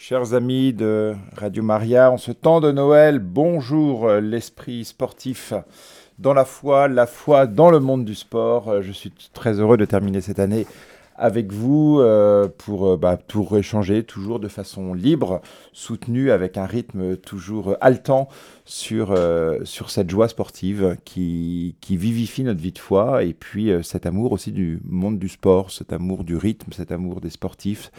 Chers amis de Radio Maria, en ce temps de Noël, bonjour euh, l'esprit sportif dans la foi, la foi dans le monde du sport. Euh, je suis très heureux de terminer cette année avec vous euh, pour, bah, échanger toujours de façon libre, soutenue avec un rythme toujours haletant sur, sur cette joie sportive qui, qui vivifie notre vie de foi et puis cet amour aussi du monde du sport, cet amour du rythme, cet amour des sportifs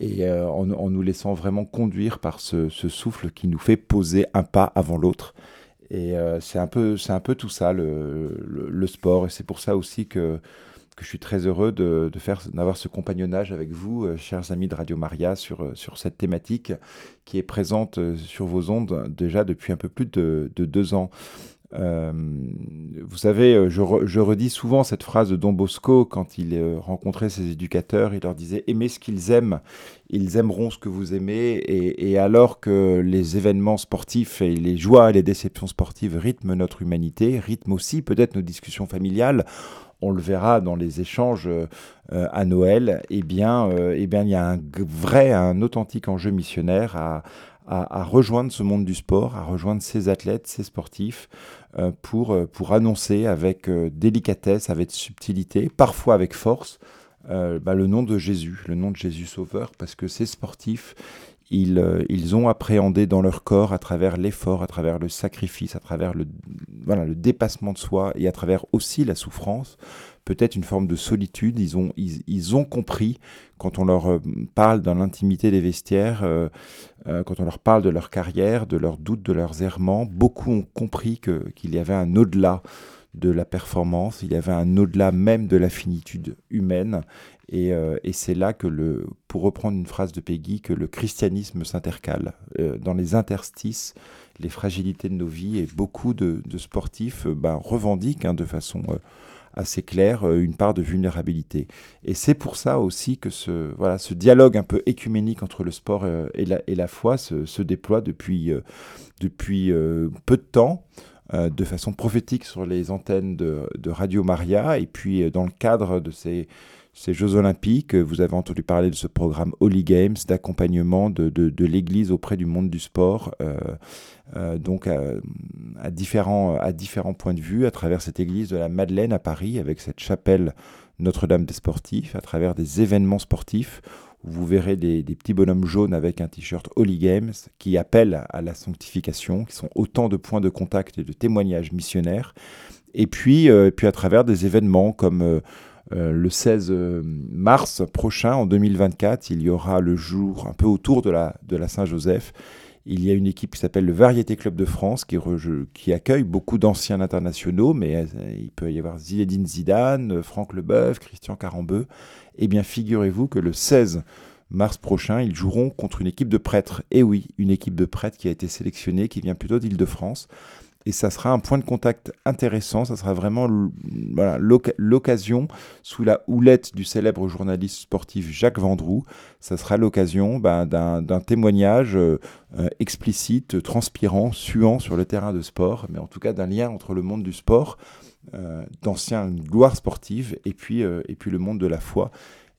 et euh, en, nous laissant vraiment conduire par ce, souffle qui nous fait poser un pas avant l'autre. Et euh, c'est un, peu, un peu tout ça, le, sport. Et c'est pour ça aussi que, que je suis très heureux de, d'avoir ce compagnonnage avec vous, euh, chers amis de Radio Maria, sur, sur cette thématique qui est présente sur vos ondes déjà depuis un peu plus de deux ans. Euh, vous savez, euh, je, redis souvent cette phrase de Don Bosco quand il euh, rencontrait ses éducateurs, il leur disait aimez ce qu'ils aiment, ils aimeront ce que vous aimez, et, alors que les événements sportifs et les joies et les déceptions sportives rythment notre humanité, rythment aussi peut-être nos discussions familiales, on le verra dans les échanges à Noël, eh bien, eh bien, il y a un vrai, un authentique enjeu missionnaire à, à, rejoindre ce monde du sport, à rejoindre ces athlètes, ces sportifs, euh, pour, euh, pour annoncer avec euh, délicatesse, avec subtilité, parfois avec force, bah, le nom de Jésus, le nom de Jésus Sauveur, parce que ces sportifs, ils, ils, ont appréhendé dans leur corps, à travers l'effort, à travers le sacrifice, à travers le, dépassement de soi et à travers aussi la souffrance, peut-être une forme de solitude. Ils ont, compris, quand on leur euh, parle dans l'intimité des vestiaires, euh, euh, quand on leur parle de leur carrière, de leurs doutes, de leurs errements, beaucoup ont compris qu'il y avait un au-delà de la performance, il y avait un au-delà même de la finitude humaine. Et, c'est là que, le, pour reprendre une phrase de Peggy, que le christianisme s'intercale. dans les interstices, les fragilités de nos vies, et beaucoup de, sportifs ben, revendiquent hein, de façon assez clair euh, une part de vulnérabilité. Et c'est pour ça aussi que ce, voilà, ce dialogue un peu écuménique entre le sport euh, et la, et la foi se, déploie depuis, euh, depuis peu de temps. de façon prophétique sur les antennes de, Radio Maria et puis dans le cadre de ces, ces Jeux Olympiques, vous avez entendu parler de ce programme Holy Games d'accompagnement de, de, l'Église auprès du monde du sport euh, donc à, différents, à différents points de vue, à travers cette église de la Madeleine à Paris, avec cette chapelle Notre-Dame des Sportifs, à travers des événements sportifs où vous verrez des, petits bonhommes jaunes avec un t-shirt Holy Games qui appellent à la sanctification, qui sont autant de points de contact et de témoignages missionnaires. Et puis, euh, puis à travers des événements comme euh, le 16 mars prochain, en 2024, il y aura le jour un peu autour de la, de la Saint-Joseph il y a une équipe qui s'appelle le Variété Club de France qui, accueille beaucoup d'anciens internationaux, mais euh, il peut y avoir Zinedine Zidane, Franck Leboeuf, Christian Carambeu. Eh bien, figurez-vous que le 16 mars prochain, ils joueront contre une équipe de prêtres. Et oui, une équipe de prêtres qui a été sélectionnée, qui vient plutôt d'Île-de-France et ça sera un point de contact intéressant. Ça sera vraiment l'occasion, sous la houlette du célèbre journaliste sportif Jacques Vendroux, ça sera l'occasion ben, d'un témoignage euh, euh, explicite, transpirant, suant sur le terrain de sport, mais en tout cas d'un lien entre le monde du sport, euh, d'ancienne gloire sportive, et puis, et puis le monde de la foi.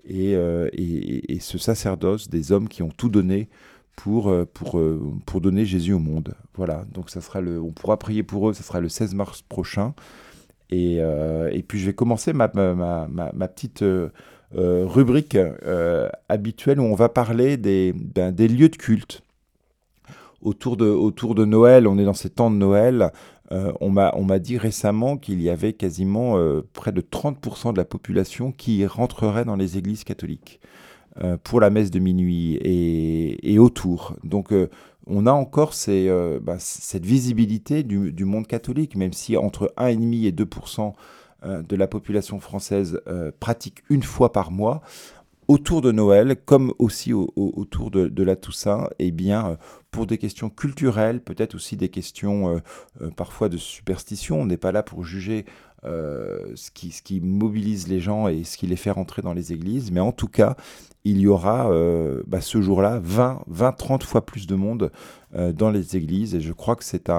Et, ce sacerdoce des hommes qui ont tout donné pour, euh, pour, euh, pour donner Jésus au monde. Voilà, donc ça sera le, on pourra prier pour eux, ça sera le 16 mars prochain. Et, euh, et puis je vais commencer ma, ma, ma, petite rubrique habituelle où on va parler des, ben, des lieux de culte. Autour de, autour de Noël, on est dans ces temps de Noël, on m'a dit récemment qu'il y avait quasiment près de 30% de la population qui rentrerait dans les églises catholiques. Euh, pour la messe de minuit et, autour. Donc euh, on a encore euh, bah, cette visibilité du, monde catholique, même si entre 1,5 et 2% de la population française pratique une fois par mois. Autour de Noël, comme aussi autour de, la Toussaint, et eh bien, pour des questions culturelles, peut-être aussi des questions parfois de superstition. On n'est pas là pour juger ce, qui, ce qui mobilise les gens et ce qui les fait rentrer dans les églises, mais en tout cas, il y aura euh, bah, ce jour-là 20, 20, 30 fois plus de monde euh, dans les églises. Et je crois que c'est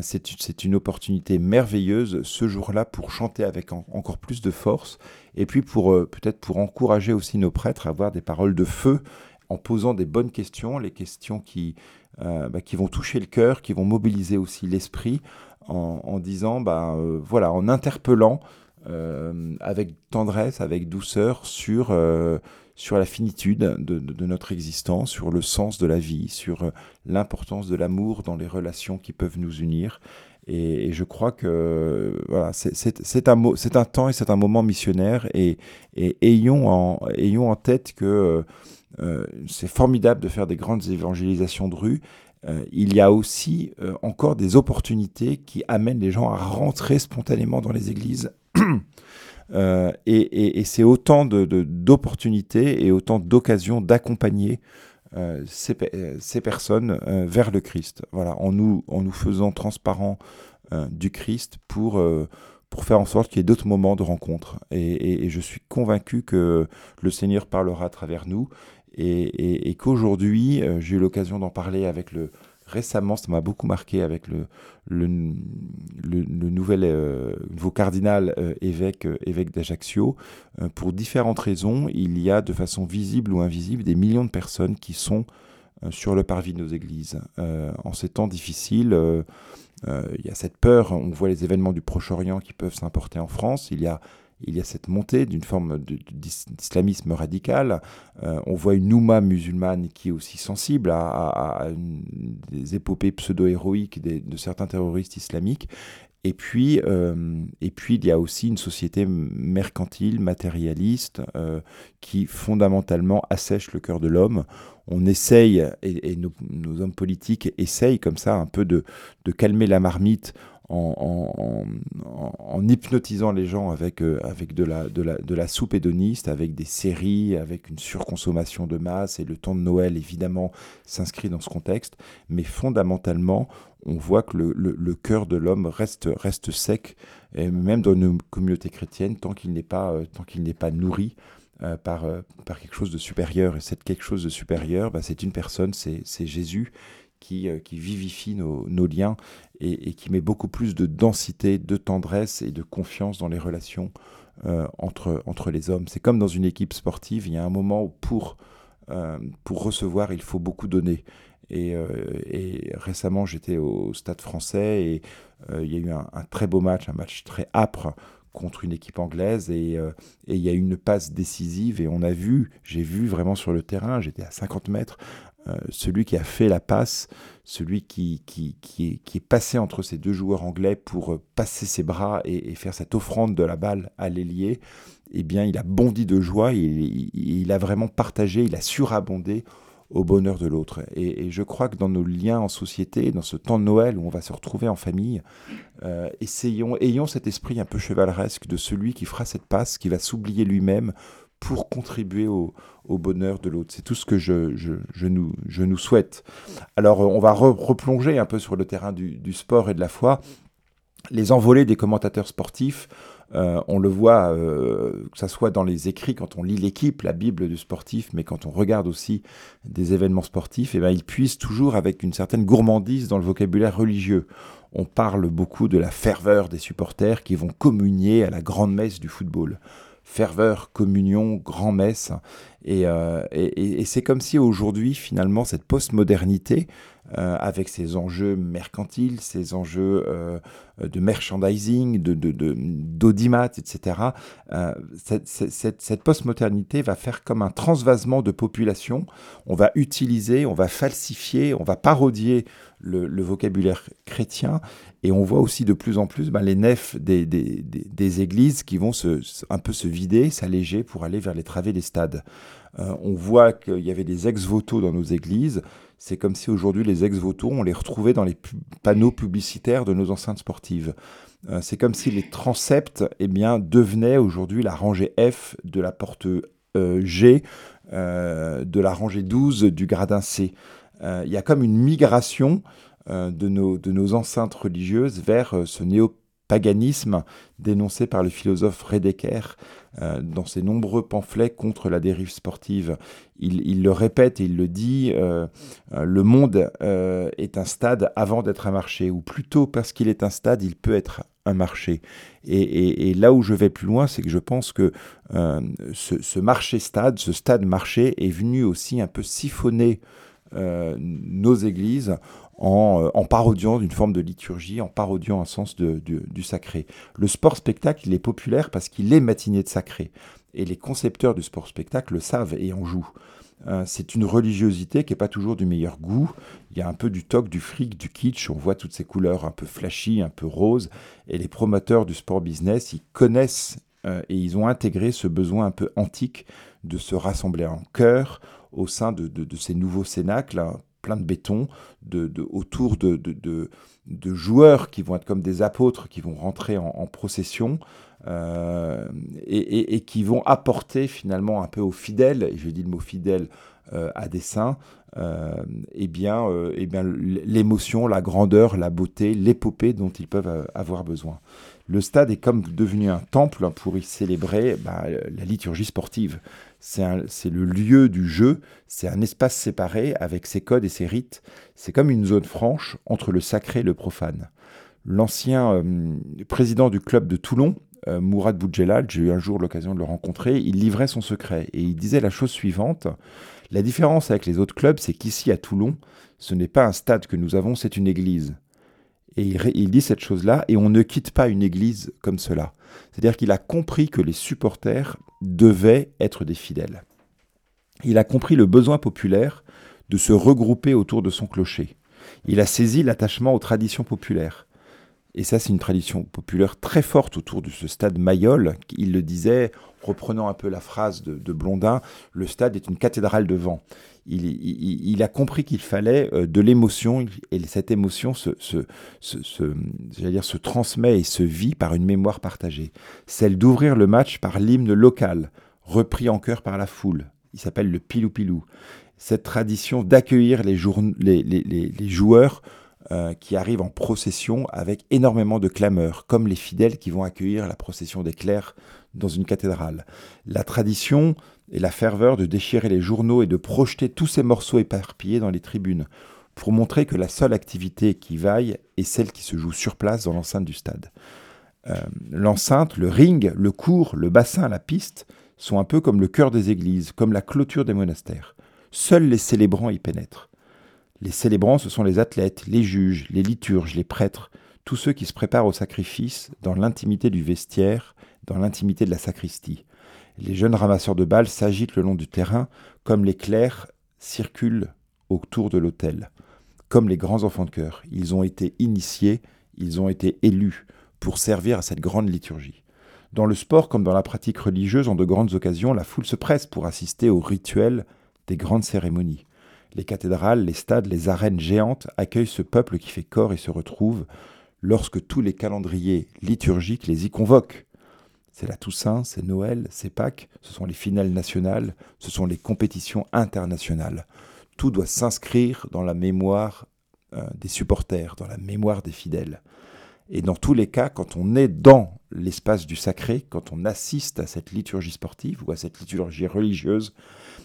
c'est une opportunité merveilleuse ce jour-là pour chanter avec encore plus de force et puis pour euh, peut-être pour encourager aussi nos prêtres à avoir des paroles de feu, en posant des bonnes questions, les questions qui, bah, qui vont toucher le cœur, qui vont mobiliser aussi l'esprit, en, disant, bah, voilà, en interpellant avec tendresse, avec douceur sur sur la finitude de, notre existence, sur le sens de la vie, sur euh, l'importance de l'amour dans les relations qui peuvent nous unir. Et, je crois que voilà, c'est un, un temps et c'est un moment missionnaire. Et, ayons, en, ayons en tête que euh, c'est formidable de faire des grandes évangélisations de rue. Euh, il y a aussi encore des opportunités qui amènent les gens à rentrer spontanément dans les églises. Euh, et, c'est autant d'opportunités et autant d'occasions d'accompagner euh, euh, ces, personnes vers le Christ. Voilà, en nous, en nous faisant transparents du Christ pour, pour faire en sorte qu'il y ait d'autres moments de rencontre. Et, je suis convaincu que le Seigneur parlera à travers nous et, qu'aujourd'hui, j'ai eu l'occasion d'en parler avec le, récemment, ça m'a beaucoup marqué avec le, le, nouvel, euh, nouveau cardinal euh, évêque, euh, évêque d'Ajaccio. pour différentes raisons, il y a de façon visible ou invisible des millions de personnes qui sont sur le parvis de nos églises. en ces temps difficiles, il y a cette peur, on voit les événements du Proche-Orient qui peuvent s'importer en France, il y a il y a cette montée d'une forme d'islamisme radical. Euh, on voit une Nouma musulmane qui est aussi sensible à, des épopées pseudo-héroïques de certains terroristes islamiques. Et puis, euh, et puis, il y a aussi une société mercantile, matérialiste, euh, qui fondamentalement assèche le cœur de l'homme. On essaye, et, nos, hommes politiques essayent comme ça un peu de calmer la marmite en, hypnotisant les gens avec, euh, avec de, la, de, la, de la soupe hédoniste, avec des séries, avec une surconsommation de masse, et le temps de Noël, évidemment, s'inscrit dans ce contexte. Mais fondamentalement, on voit que le, le, cœur de l'homme reste, reste sec, et même dans nos communautés chrétiennes, tant qu'il n'est pas, euh, tant pas nourri. Euh, par, par quelque chose de supérieur. Et cette quelque chose de supérieur, bah, c'est une personne, c'est Jésus qui, qui vivifie nos, nos liens et, qui met beaucoup plus de densité, de tendresse et de confiance dans les relations euh, entre, entre les hommes. C'est comme dans une équipe sportive, il y a un moment où pour, euh, pour recevoir, il faut beaucoup donner. Et, euh, et récemment, j'étais au Stade français et il y a eu un, très beau match, un match très âpre contre une équipe anglaise et, et, il y a eu une passe décisive et on a vu, j'ai vu vraiment sur le terrain, j'étais à 50 mètres, euh, celui qui a fait la passe, celui qui, qui, qui, est, passé entre ces deux joueurs anglais pour euh, passer ses bras et, faire cette offrande de la balle à l'ailier, eh bien, il a bondi de joie, il, a vraiment partagé, il a surabondé au bonheur de l'autre. Et, je crois que dans nos liens en société, dans ce temps de Noël où on va se retrouver en famille, euh, essayons, ayons cet esprit un peu chevaleresque de celui qui fera cette passe, qui va s'oublier lui-même pour contribuer au, bonheur de l'autre. C'est tout ce que je, nous, souhaite. Alors, on va replonger un peu sur le terrain du, sport et de la foi. Les envolées des commentateurs sportifs, euh, on le voit, euh, que ce soit dans les écrits, quand on lit l'équipe, la Bible du sportif, mais quand on regarde aussi des événements sportifs, et eh ben, ils puissent toujours avec une certaine gourmandise dans le vocabulaire religieux. On parle beaucoup de la ferveur des supporters qui vont communier à la grande messe du football ferveur, communion, grand-messe. Euh, et, c'est comme si aujourd'hui, finalement, cette postmodernité, euh, avec ses enjeux mercantiles, ses enjeux euh, de merchandising, de, d'audimat, etc., cette, cette, cette postmodernité va faire comme un transvasement de population. On va utiliser, on va falsifier, on va parodier le, vocabulaire chrétien. Et on voit aussi de plus en plus ben, les nefs des, églises qui vont un peu se vider, s'alléger pour aller vers les travées des stades. Euh, on voit qu'il y avait des ex-voto dans nos églises. C'est comme si aujourd'hui les ex-voto, on les retrouvait dans les panneaux publicitaires de nos enceintes sportives. Euh, c'est comme si les transepts eh bien, devenaient aujourd'hui la rangée F de la porte euh, G, de la rangée 12 du gradin C. Il y a comme une migration de, nos, de nos enceintes religieuses vers ce néo paganisme dénoncé par le philosophe Redeker euh, dans ses nombreux pamphlets contre la dérive sportive. Il, le répète et il le dit, euh, euh, le monde est un stade avant d'être un marché, ou plutôt parce qu'il est un stade, il peut être un marché. Et, là où je vais plus loin, c'est que je pense que ce, marché-stade, ce stade-marché est venu aussi un peu siphonner nos églises euh, en, parodiant d'une forme de liturgie, en parodiant un sens du sacré. Le sport-spectacle, il est populaire parce qu'il est matiné de sacré. Et les concepteurs du sport-spectacle le savent et en jouent. Euh, c'est une religiosité qui n'est pas toujours du meilleur goût. Il y a un peu du toc, du fric, du kitsch. On voit toutes ces couleurs un peu flashy, un peu roses. Et les promoteurs du sport business, ils connaissent euh, et ils ont intégré ce besoin un peu antique de se rassembler en chœur au sein de, de ces nouveaux cénacles hein, plein de béton de, autour de, de, joueurs qui vont être comme des apôtres, qui vont rentrer en, procession euh, et, qui vont apporter finalement un peu aux fidèles, et je dis le mot fidèle euh, à dessein, euh, eh bien, eh bien l'émotion, la grandeur, la beauté, l'épopée dont ils peuvent avoir besoin. Le stade est comme devenu un temple pour y célébrer bah, la liturgie sportive c'est le lieu du jeu, c'est un espace séparé avec ses codes et ses rites. C'est comme une zone franche entre le sacré et le profane. L'ancien euh, président du club de Toulon, euh, Mourad Boudjelal, j'ai eu un jour l'occasion de le rencontrer, il livrait son secret et il disait la chose suivante. La différence avec les autres clubs, c'est qu'ici à Toulon, ce n'est pas un stade que nous avons, c'est une église. Et il, dit cette chose-là, et on ne quitte pas une église comme cela. C'est-à-dire qu'il a compris que les supporters devaient être des fidèles. Il a compris le besoin populaire de se regrouper autour de son clocher. Il a saisi l'attachement aux traditions populaires. Et ça, c'est une tradition populaire très forte autour de ce stade Mayol. Il le disait, reprenant un peu la phrase de, Blondin, le stade est une cathédrale de vent. Il, a compris qu'il fallait euh, de l'émotion, et cette émotion se, transmet et se vit par une mémoire partagée. Celle d'ouvrir le match par l'hymne local, repris en chœur par la foule. Il s'appelle le pilou pilou. Cette tradition d'accueillir les joueurs euh, qui arrivent en procession avec énormément de clameurs, comme les fidèles qui vont accueillir la procession des clercs dans une cathédrale. La tradition et la ferveur de déchirer les journaux et de projeter tous ces morceaux éparpillés dans les tribunes, pour montrer que la seule activité qui vaille est celle qui se joue sur place dans l'enceinte du stade. Euh, l'enceinte, le ring, le cours, le bassin, la piste sont un peu comme le cœur des églises, comme la clôture des monastères. Seuls les célébrants y pénètrent. Les célébrants, ce sont les athlètes, les juges, les liturges, les prêtres, tous ceux qui se préparent au sacrifice dans l'intimité du vestiaire, dans l'intimité de la sacristie. Les jeunes ramasseurs de balles s'agitent le long du terrain, comme les clercs circulent autour de l'autel. Comme les grands enfants de cœur, ils ont été initiés, ils ont été élus pour servir à cette grande liturgie. Dans le sport comme dans la pratique religieuse, en de grandes occasions, la foule se presse pour assister aux rituels des grandes cérémonies. Les cathédrales, les stades, les arènes géantes accueillent ce peuple qui fait corps et se retrouve lorsque tous les calendriers liturgiques les y convoquent. C'est la Toussaint, c'est Noël, c'est Pâques, ce sont les finales nationales, ce sont les compétitions internationales. Tout doit s'inscrire dans la mémoire euh, des supporters, dans la mémoire des fidèles. Et dans tous les cas, quand on est dans l'espace du sacré, quand on assiste à cette liturgie sportive ou à cette liturgie religieuse,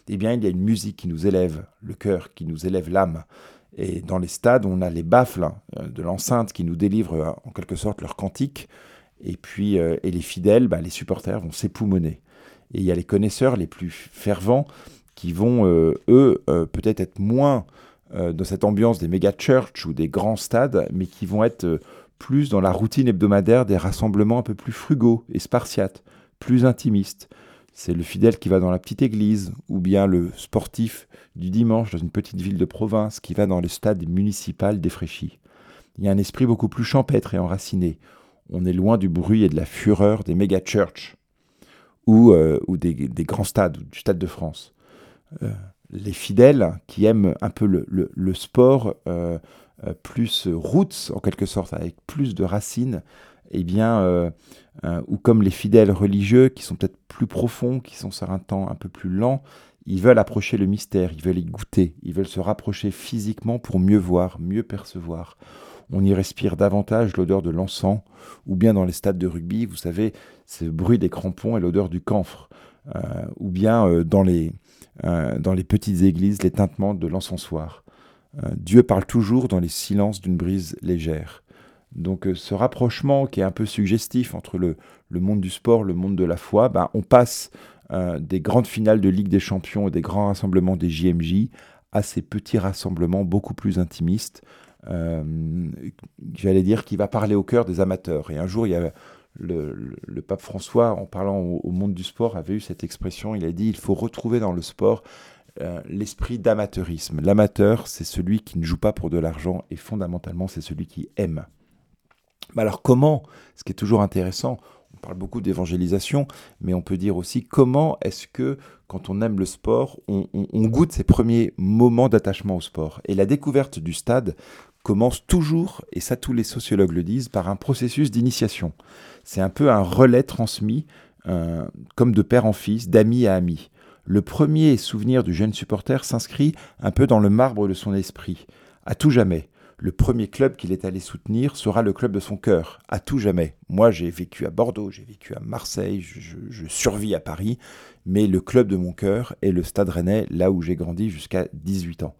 eh bien, il y a une musique qui nous élève le cœur, qui nous élève l'âme. Et dans les stades, on a les baffles hein, de l'enceinte qui nous délivrent euh, en quelque sorte leur cantique. Et puis, euh, et les fidèles, bah, les supporters vont s'époumoner. Et il y a les connaisseurs les plus fervents qui vont, euh, eux, peut-être être moins dans cette ambiance des méga church ou des grands stades, mais qui vont être plus dans la routine hebdomadaire des rassemblements un peu plus frugaux et spartiates, plus intimistes, c'est le fidèle qui va dans la petite église, ou bien le sportif du dimanche dans une petite ville de province qui va dans le stade municipal défraîchi. Il y a un esprit beaucoup plus champêtre et enraciné. On est loin du bruit et de la fureur des méga church ou, euh, ou des, grands stades, du Stade de France. Euh, les fidèles qui aiment un peu le, sport euh, plus roots, en quelque sorte, avec plus de racines, eh bien, euh, euh, ou comme les fidèles religieux qui sont peut-être plus profonds, qui sont sur un temps un peu plus lent, Ils veulent approcher le mystère, ils veulent y goûter, ils veulent se rapprocher physiquement pour mieux voir, mieux percevoir. On y respire davantage l'odeur de l'encens, ou bien dans les stades de rugby, vous savez, ce bruit des crampons et l'odeur du camphre, euh, ou bien euh, dans, les, euh, dans les petites églises, les tintements de l'encensoir. Dieu parle toujours dans les silences d'une brise légère. Donc ce rapprochement qui est un peu suggestif entre le, monde du sport, le monde de la foi, ben, on passe euh, des grandes finales de Ligue des Champions et des grands rassemblements des JMJ à ces petits rassemblements beaucoup plus intimistes, euh, j'allais dire, qui va parler au cœur des amateurs. Et un jour, il y a le, pape François, en parlant au, monde du sport, avait eu cette expression, il a dit, il faut retrouver dans le sport euh, l'esprit d'amateurisme. L'amateur, c'est celui qui ne joue pas pour de l'argent et fondamentalement, c'est celui qui aime. Alors comment, ce qui est toujours intéressant, on parle beaucoup d'évangélisation, mais on peut dire aussi comment est-ce que quand on aime le sport, on, goûte ses premiers moments d'attachement au sport? Et la découverte du stade commence toujours, et ça tous les sociologues le disent, par un processus d'initiation. C'est un peu un relais transmis, euh, comme de père en fils, d'ami à ami. Le premier souvenir du jeune supporter s'inscrit un peu dans le marbre de son esprit, à tout jamais. Le premier club qu'il est allé soutenir sera le club de son cœur, à tout jamais. Moi, j'ai vécu à Bordeaux, j'ai vécu à Marseille, je, survis à Paris, mais le club de mon cœur est le Stade Rennais, là où j'ai grandi jusqu'à 18 ans.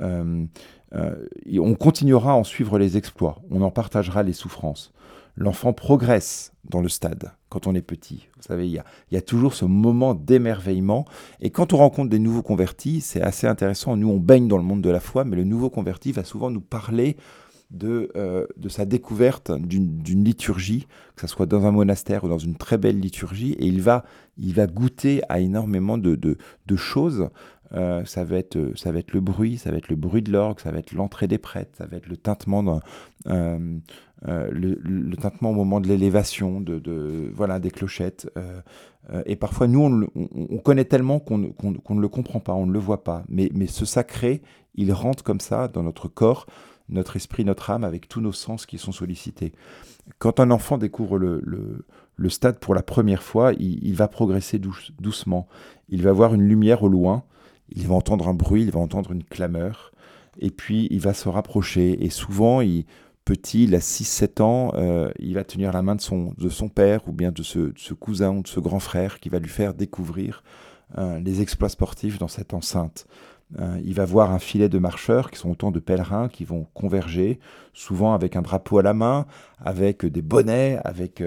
Euh, euh, on continuera à en suivre les exploits, on en partagera les souffrances l'enfant progresse dans le stade quand on est petit. Vous savez, il y a, toujours ce moment d'émerveillement. Et quand on rencontre des nouveaux convertis, c'est assez intéressant. Nous, on baigne dans le monde de la foi, mais le nouveau converti va souvent nous parler de, euh, sa découverte d'une liturgie, que ce soit dans un monastère ou dans une très belle liturgie, et il va, il va goûter à énormément de, choses. Euh, ça, va être, ça va être le bruit, ça va être le bruit de l'orgue, ça va être l'entrée des prêtres, ça va être le tintement d'un, euh, le, tintement au moment de l'élévation, de, voilà, des clochettes. Euh, euh, et parfois, nous, on, connaît tellement qu'on ne le comprend pas, on ne le voit pas. Mais, mais ce sacré, il rentre comme ça dans notre corps, notre esprit, notre âme, avec tous nos sens qui sont sollicités. Quand un enfant découvre le, le, stade pour la première fois, il, va progresser doucement. Il va voir une lumière au loin, il va entendre un bruit, il va entendre une clameur, et puis il va se rapprocher. Et souvent, il, petit, il a 6-7 ans, euh, il va tenir la main de son, de son père ou bien de ce, cousin ou de ce grand frère qui va lui faire découvrir euh, les exploits sportifs dans cette enceinte. Euh, il va voir un filet de marcheurs qui sont autant de pèlerins qui vont converger, souvent avec un drapeau à la main, avec des bonnets, avec,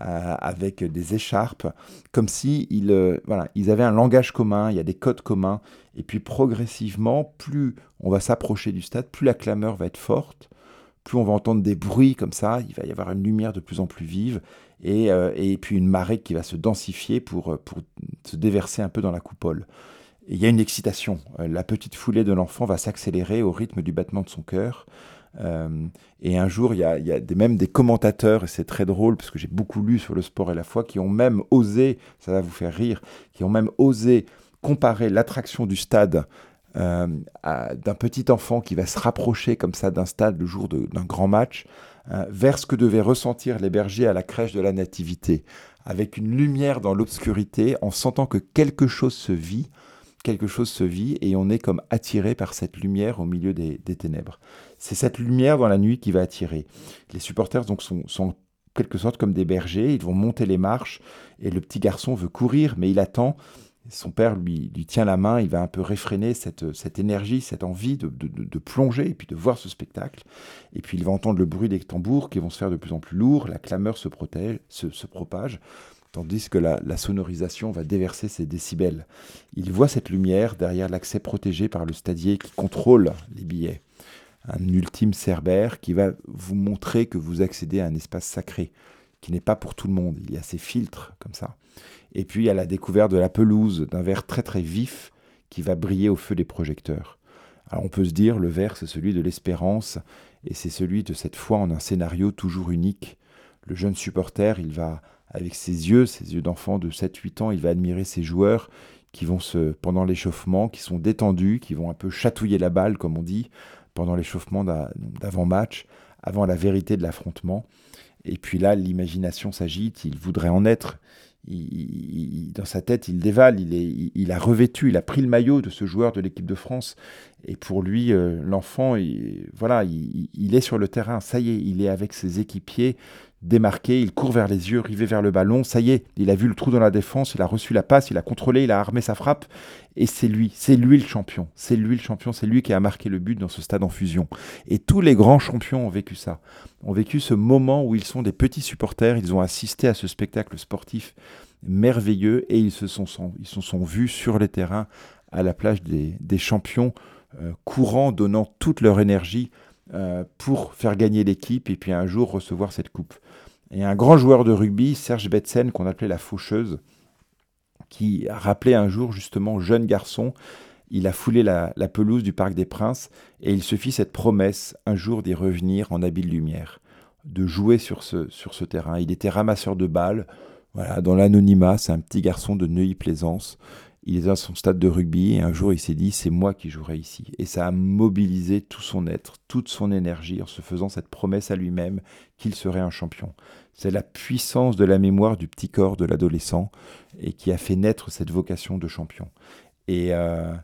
avec des écharpes, comme si ils, voilà, ils avaient un langage commun, il y a des codes communs, et puis progressivement, plus on va s'approcher du stade, plus la clameur va être forte, plus on va entendre des bruits comme ça, il va y avoir une lumière de plus en plus vive, et, euh, puis une marée qui va se densifier pour, euh, pour se déverser un peu dans la coupole. il y a une excitation. Euh, la petite foulée de l'enfant va s'accélérer au rythme du battement de son cœur. et un jour, il y a, il y a même des commentateurs, et c'est très drôle parce que j'ai beaucoup lu sur le sport et la foi, qui ont même osé, ça va vous faire rire, qui ont même osé comparer l'attraction du stade euh, d'un petit enfant qui va se rapprocher comme ça d'un stade le jour d'un grand match, euh, vers ce que devaient ressentir les bergers à la crèche de la Nativité, avec une lumière dans l'obscurité, en sentant que quelque chose se vit, quelque chose se vit, et on est comme attiré par cette lumière au milieu des, ténèbres. C'est cette lumière dans la nuit qui va attirer. Les supporters donc sont, sont quelque sorte comme des bergers, ils vont monter les marches, et le petit garçon veut courir, mais il attend son père lui, tient la main, il va un peu réfréner cette, énergie, cette envie de, plonger et puis de voir ce spectacle. Et puis il va entendre le bruit des tambours qui vont se faire de plus en plus lourds, la clameur se propage, tandis que la, la, sonorisation va déverser ses décibels. Il voit cette lumière derrière l'accès protégé par le stadier qui contrôle les billets. Un ultime cerbère qui va vous montrer que vous accédez à un espace sacré, qui n'est pas pour tout le monde. Il y a ces filtres comme ça. Et puis il y a la découverte de la pelouse, d'un verre très très vif qui va briller au feu des projecteurs. Alors on peut se dire, le verre c'est celui de l'espérance et c'est celui de cette foi en un scénario toujours unique. Le jeune supporter, il va, avec ses yeux, ses yeux d'enfant de 7-8 ans, il va admirer ses joueurs qui vont se, pendant l'échauffement, qui sont détendus, qui vont un peu chatouiller la balle, comme on dit, pendant l'échauffement d'avant-match, avant la vérité de l'affrontement. Et puis là, l'imagination s'agite, il voudrait en être, dans sa tête, il dévale, il, a revêtu, il a pris le maillot de ce joueur de l'équipe de France. Et pour lui, euh, l'enfant, voilà, il, est sur le terrain. Ça y est, il est avec ses équipiers démarqué, il court vers les yeux, rivé vers le ballon, ça y est, il a vu le trou dans la défense, il a reçu la passe, il a contrôlé, il a armé sa frappe, et c'est lui, c'est lui le champion, c'est lui le champion, c'est lui qui a marqué le but dans ce stade en fusion. Et tous les grands champions ont vécu ça, ont vécu ce moment où ils sont des petits supporters, ils ont assisté à ce spectacle sportif merveilleux, et ils se sont, ils se sont vus sur les terrains à la plage des, champions, euh, courant, donnant toute leur énergie euh, pour faire gagner l'équipe et puis un jour recevoir cette coupe. Et un grand joueur de rugby, Serge Betsen, qu'on appelait la faucheuse, qui a rappelé un jour justement jeune garçon, il a foulé la, pelouse du Parc des Princes et il se fit cette promesse un jour d'y revenir en habile lumière, de jouer sur ce, sur ce terrain. Il était ramasseur de balles, voilà, dans l'anonymat, c'est un petit garçon de Neuilly-Plaisance. Il est à son stade de rugby et un jour il s'est dit c'est moi qui jouerai ici. Et ça a mobilisé tout son être, toute son énergie en se faisant cette promesse à lui-même qu'il serait un champion. C'est la puissance de la mémoire du petit corps de l'adolescent et qui a fait naître cette vocation de champion. Et, euh,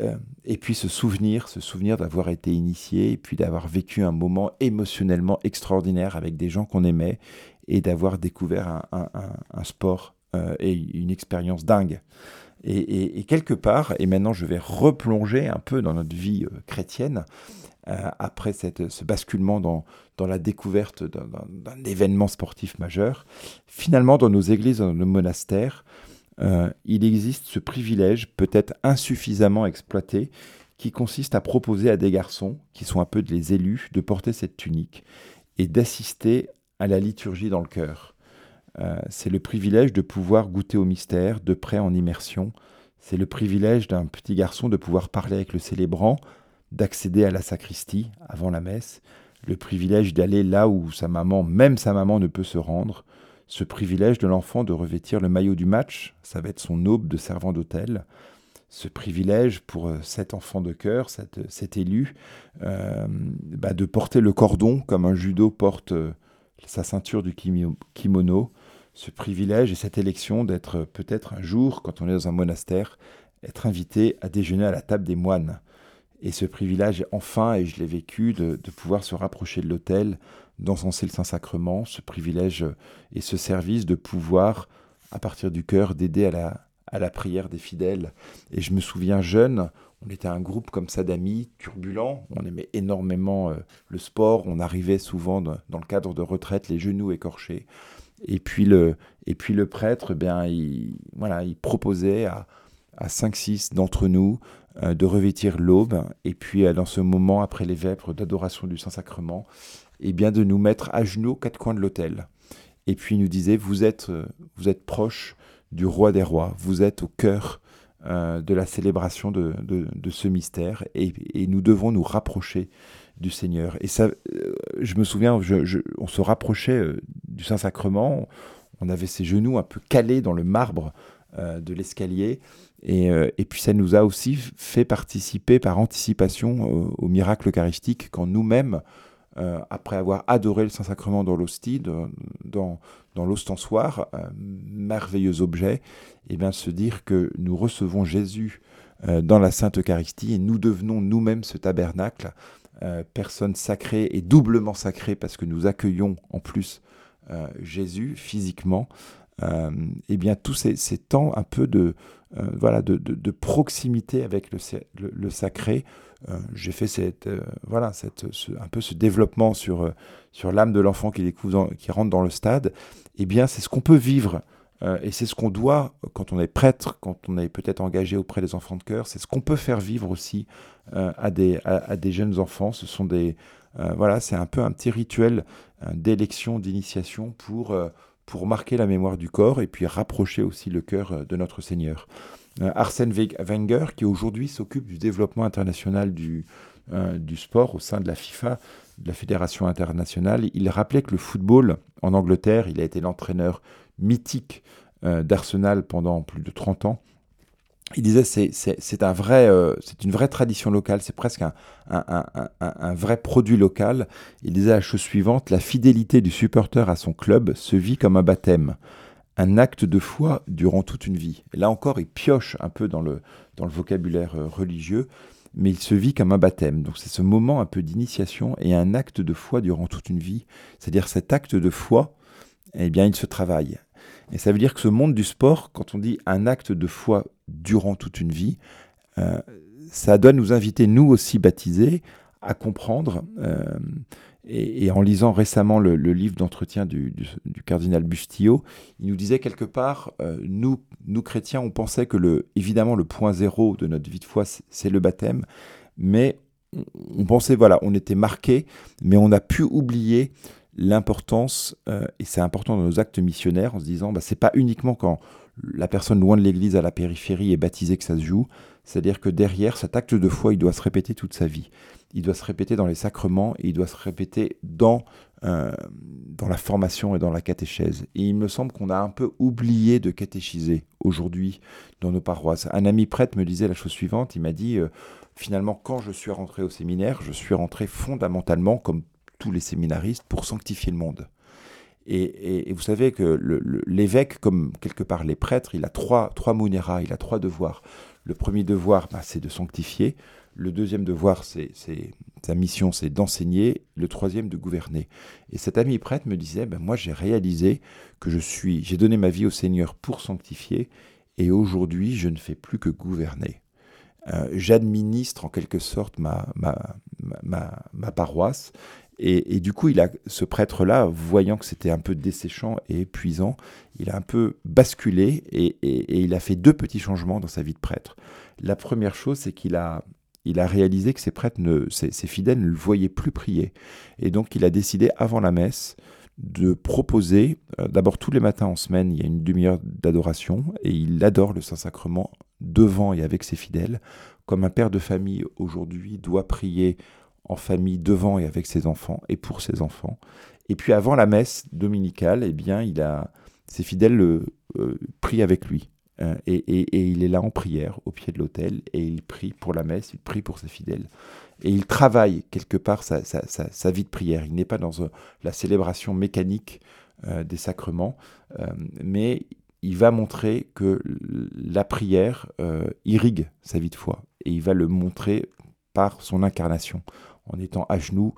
euh, et puis ce souvenir, ce souvenir d'avoir été initié et puis d'avoir vécu un moment émotionnellement extraordinaire avec des gens qu'on aimait et d'avoir découvert un, sport euh, et une expérience dingue. Et, quelque part, et maintenant je vais replonger un peu dans notre vie euh, chrétienne, euh, après cette, ce basculement dans, dans la découverte d'un événement sportif majeur, finalement dans nos églises, dans nos monastères, euh, il existe ce privilège, peut-être insuffisamment exploité, qui consiste à proposer à des garçons, qui sont un peu les élus, de porter cette tunique et d'assister à la liturgie dans le cœur. Euh, c'est le privilège de pouvoir goûter au mystère de près en immersion. C'est le privilège d'un petit garçon de pouvoir parler avec le célébrant, d'accéder à la sacristie avant la messe, le privilège d'aller là où sa maman, même sa maman, ne peut se rendre, ce privilège de l'enfant de revêtir le maillot du match, ça va être son aube de servant d'hôtel, ce privilège pour euh, cet enfant de cœur, cet, élu, euh, bah, de porter le cordon comme un judo porte sa ceinture du kimono, ce privilège et cette élection d'être peut-être un jour, quand on est dans un monastère, être invité à déjeuner à la table des moines. Et ce privilège, enfin, et je l'ai vécu, de, pouvoir se rapprocher de l'autel, d'encenser le Saint-Sacrement, ce privilège et ce service de pouvoir, à partir du cœur, d'aider à la, prière des fidèles. Et je me souviens jeune, on était un groupe comme ça d'amis, turbulents, on aimait énormément euh, le sport, on arrivait souvent dans le cadre de retraite, les genoux écorchés. Et puis le, et puis le prêtre, eh bien, il, voilà, il proposait à, à 5-6 d'entre nous euh, de revêtir l'aube, et puis euh, dans ce moment, après les vêpres d'adoration du Saint-Sacrement, eh bien, de nous mettre à genoux aux quatre coins de l'autel. Et puis il nous disait, vous êtes, euh, vous êtes proche du roi des rois, vous êtes au cœur de la célébration de, de, ce mystère, et, et, nous devons nous rapprocher du Seigneur. Et ça, euh, je me souviens, on se rapprochait euh, du Saint-Sacrement, on avait ses genoux un peu calés dans le marbre euh, de l'escalier, et, puis ça nous a aussi fait participer par anticipation au, miracle eucharistique quand nous-mêmes, après avoir adoré le Saint-Sacrement dans l'hostie, dans, dans l'ostensoir, merveilleux objet, et eh bien se dire que nous recevons Jésus dans la Sainte Eucharistie et nous devenons nous-mêmes ce tabernacle euh, personne sacrée et doublement sacrée parce que nous accueillons en plus euh, Jésus physiquement, euh, eh bien tous ces, temps un peu de, voilà, de, proximité avec le, le, sacré, j'ai fait cette, voilà, cette, un peu ce développement sur, sur l'âme de l'enfant qui, qui rentre dans le stade, eh bien c'est ce qu'on peut vivre euh, et c'est ce qu'on doit, quand on est prêtre, quand on est peut-être engagé auprès des enfants de cœur, c'est ce qu'on peut faire vivre aussi euh, à, des, jeunes enfants. Ce sont des, euh, voilà, c'est un peu un petit rituel d'élection, d'initiation pour, pour marquer la mémoire du corps et puis rapprocher aussi le cœur de notre Seigneur. Arsène Wenger, qui aujourd'hui s'occupe du développement international du sport au sein de la FIFA, de la Fédération internationale, il rappelait que le football en Angleterre, il a été l'entraîneur mythique euh, d'Arsenal pendant plus de 30 ans. Il disait c'est c'est un vrai euh, c'est une vraie tradition locale c'est presque un, un, un, vrai produit local il disait la chose suivante la fidélité du supporter à son club se vit comme un baptême un acte de foi durant toute une vie. Et là encore, il pioche un peu dans le, dans le vocabulaire euh, religieux, mais il se vit comme un baptême. Donc c'est ce moment un peu d'initiation et un acte de foi durant toute une vie. C'est-à-dire cet acte de foi, eh bien, il se travaille. Et ça veut dire que ce monde du sport, quand on dit un acte de foi durant toute une vie, euh, ça doit nous inviter, nous aussi baptisés, à comprendre euh, et, en lisant récemment le, livre d'entretien du, cardinal Bustillo, il nous disait quelque part, euh, nous, nous chrétiens, on pensait que évidemment le point zéro de notre vie de foi, c'est le baptême, mais on, pensait, voilà, on était marqué, mais on a pu oublier l'importance, euh, et c'est important dans nos actes missionnaires, en se disant, bah, c'est pas uniquement quand la personne loin de l'église à la périphérie est baptisée que ça se joue, c'est-à-dire que derrière, cet acte de foi, il doit se répéter toute sa vie il doit se répéter dans les sacrements et il doit se répéter dans, euh, dans la formation et dans la catéchèse. Et il me semble qu'on a un peu oublié de catéchiser aujourd'hui dans nos paroisses. Un ami prêtre me disait la chose suivante, il m'a dit, euh, finalement, quand je suis rentré au séminaire, je suis rentré fondamentalement, comme tous les séminaristes, pour sanctifier le monde. Et, vous savez que l'évêque, comme quelque part les prêtres, il a trois, trois il a trois devoirs. Le premier devoir, bah, c'est de sanctifier. Le deuxième devoir, c'est sa mission, c'est d'enseigner. Le troisième, de gouverner. Et cet ami prêtre me disait, ben moi j'ai réalisé que je suis, j'ai donné ma vie au Seigneur pour sanctifier, et aujourd'hui je ne fais plus que gouverner. Euh, j'administre en quelque sorte ma, ma, ma, paroisse. Et, du coup, il a, ce prêtre-là, voyant que c'était un peu desséchant et épuisant, il a un peu basculé et, il a fait deux petits changements dans sa vie de prêtre. La première chose, c'est qu'il a réalisé que ses prêtres, ses, fidèles ne le voyaient plus prier. Et donc il a décidé avant la messe de proposer, euh, d'abord tous les matins en semaine, il y a une demi-heure d'adoration, et il adore le Saint-Sacrement devant et avec ses fidèles, comme un père de famille aujourd'hui doit prier en famille devant et avec ses enfants et pour ses enfants. Et puis avant la messe dominicale, eh bien, il a ses fidèles le, euh, prient avec lui. Euh, et, il est là en prière au pied de l'autel et il prie pour la messe, il prie pour ses fidèles. Et il travaille quelque part sa, vie de prière. Il n'est pas dans euh, la célébration mécanique euh, des sacrements, mais il va montrer que la prière irrigue sa vie de foi. Et il va le montrer par son incarnation, en étant à genoux.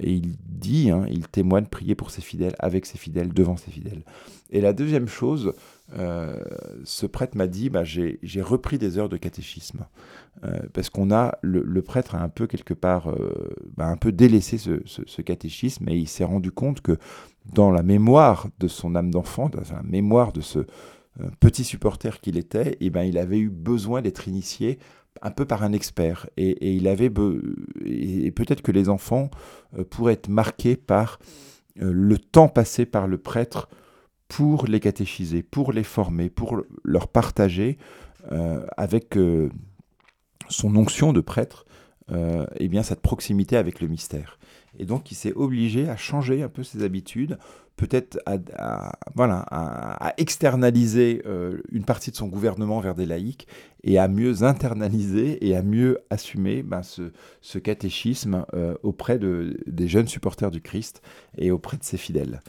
et il dit, hein, il témoigne prier pour ses fidèles, avec ses fidèles, devant ses fidèles. Et la deuxième chose, euh, ce prêtre m'a dit, bah, j'ai repris des heures de catéchisme. Euh, parce qu'on a, le, prêtre a un peu quelque part, euh, bah, un peu délaissé ce, catéchisme et il s'est rendu compte que dans la mémoire de son âme d'enfant, dans la mémoire de ce petit supporter qu'il était, et eh ben, il avait eu besoin d'être initié un peu par un expert. Et, il avait, et peut-être que les enfants pourraient être marqués par le temps passé par le prêtre pour les catéchiser, pour les former, pour leur partager euh, avec euh, son onction de prêtre, euh, eh bien cette proximité avec le mystère. Et donc il s'est obligé à changer un peu ses habitudes, peut-être à, voilà, à, externaliser euh, une partie de son gouvernement vers des laïcs et à mieux internaliser et à mieux assumer ben, ce, catéchisme euh, auprès de, des jeunes supporters du Christ et auprès de ses fidèles.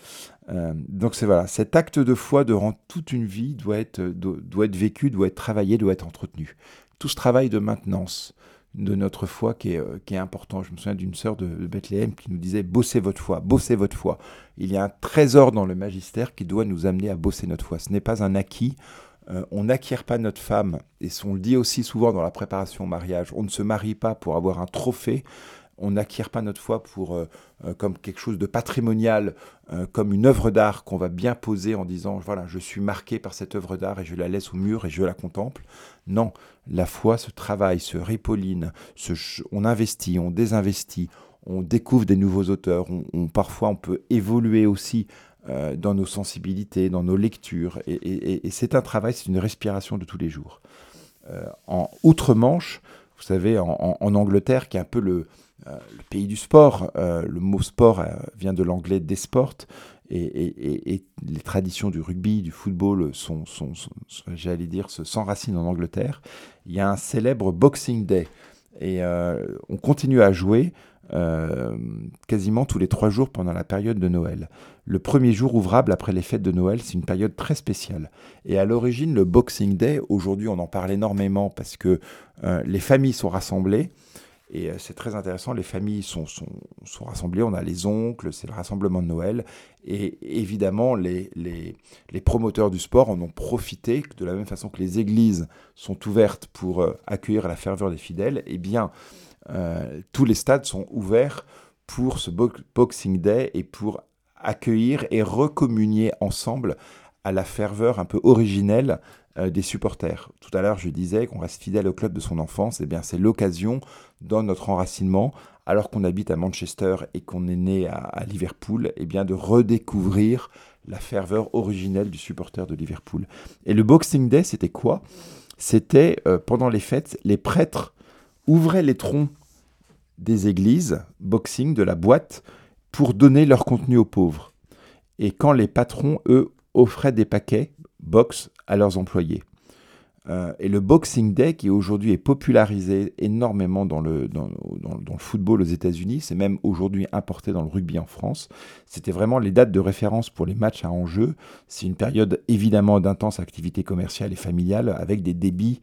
Donc c'est voilà, cet acte de foi durant toute une vie doit être, doit être vécu, doit être travaillé, doit être entretenu. Tout ce travail de maintenance, de notre foi qui est, euh, qui important. Je me souviens d'une sœur de, Bethléem qui nous disait bossez votre foi, bossez votre foi. Il y a un trésor dans le magistère qui doit nous amener à bosser notre foi. Ce n'est pas un acquis. Euh, on n'acquiert pas notre femme, et on le dit aussi souvent dans la préparation au mariage, on ne se marie pas pour avoir un trophée, on n'acquiert pas notre foi pour, euh, comme quelque chose de patrimonial, comme une œuvre d'art qu'on va bien poser en disant, voilà, je suis marqué par cette œuvre d'art et je la laisse au mur et je la contemple. Non, la foi se travaille, se ripolline, on investit, on désinvestit, on découvre des nouveaux auteurs, parfois on peut évoluer aussi dans nos sensibilités, dans nos lectures, et, c'est un travail, c'est une respiration de tous les jours. en outre-Manche, vous savez, en, Angleterre, qui est un peu le, euh, pays du sport. Euh, le mot sport euh, vient de l'anglais des Et, les traditions du rugby, du football sont, j'allais dire, s'enracinent en Angleterre. Il y a un célèbre Boxing Day Et on continue à jouer quasiment tous les trois jours pendant la période de Noël. Le premier jour ouvrable après les fêtes de Noël, c'est une période très spéciale. Et à l'origine, le Boxing Day, aujourd'hui on en parle énormément parce que les familles sont rassemblées. Et euh, c'est très intéressant, les familles sont, sont, sont, rassemblées, on a les oncles, c'est le rassemblement de Noël. Et évidemment, les, les, les, promoteurs du sport en ont profité, de la même façon que les églises sont ouvertes pour euh, accueillir la ferveur des fidèles, eh bien, euh, tous les stades sont ouverts pour ce Boxing Day et pour accueillir et recommunier ensemble à la ferveur un peu originelle euh, des supporters. Tout à l'heure, je disais qu'on reste fidèle au club de son enfance. Eh bien, c'est l'occasion, dans notre enracinement, alors qu'on habite à Manchester et qu'on est né à, Liverpool, eh bien, de redécouvrir la ferveur originelle du supporter de Liverpool. Et le Boxing Day, c'était quoi? C'était, euh, pendant les fêtes, les prêtres ouvraient les troncs des églises, boxing, de la boîte, pour donner leur contenu aux pauvres. Et quand les patrons, eux, offraient des paquets, box à leurs employés. Euh, et le Boxing Day, qui aujourd'hui est popularisé énormément dans le, dans, le football aux États-Unis, c'est même aujourd'hui importé dans le rugby en France, c'était vraiment les dates de référence pour les matchs à enjeu. C'est une période évidemment d'intense activité commerciale et familiale avec des débits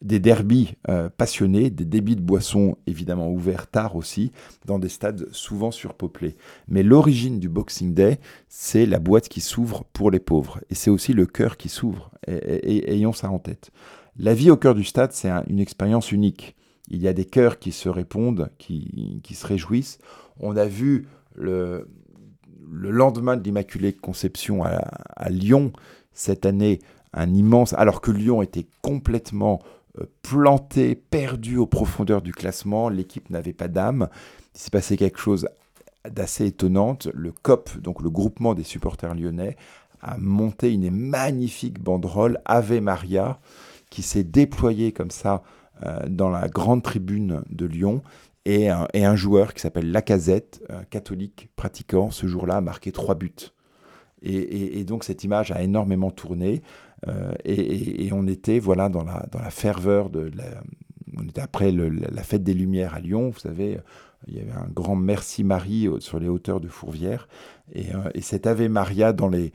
des derbies euh, passionnés, des débits de boissons évidemment ouverts tard aussi, dans des stades souvent surpeuplés. Mais l'origine du Boxing Day, c'est la boîte qui s'ouvre pour les pauvres. Et c'est aussi le cœur qui s'ouvre. Et, ayons ça en tête. La vie au cœur du stade, c'est une expérience unique. Il y a des cœurs qui se répondent, qui, se réjouissent. On a vu le, le lendemain de l'Immaculée Conception à, à Lyon, cette année, un immense... Alors que Lyon était complètement planté, perdu aux profondeurs du classement. L'équipe n'avait pas d'âme. Il s'est passé quelque chose d'assez étonnant. Le COP, donc le groupement des supporters lyonnais, a monté une magnifique banderole Ave Maria qui s'est déployée comme ça euh, dans la grande tribune de Lyon. Et un, joueur qui s'appelle Lacazette, catholique pratiquant, ce jour-là a marqué trois buts. Et, donc cette image a énormément tourné. Euh, et, on était voilà dans la, dans la ferveur de la, on était après la fête des Lumières à Lyon, vous savez, il y avait un grand Merci Marie sur les hauteurs de Fourvière, et, euh, et cet Ave Maria dans les,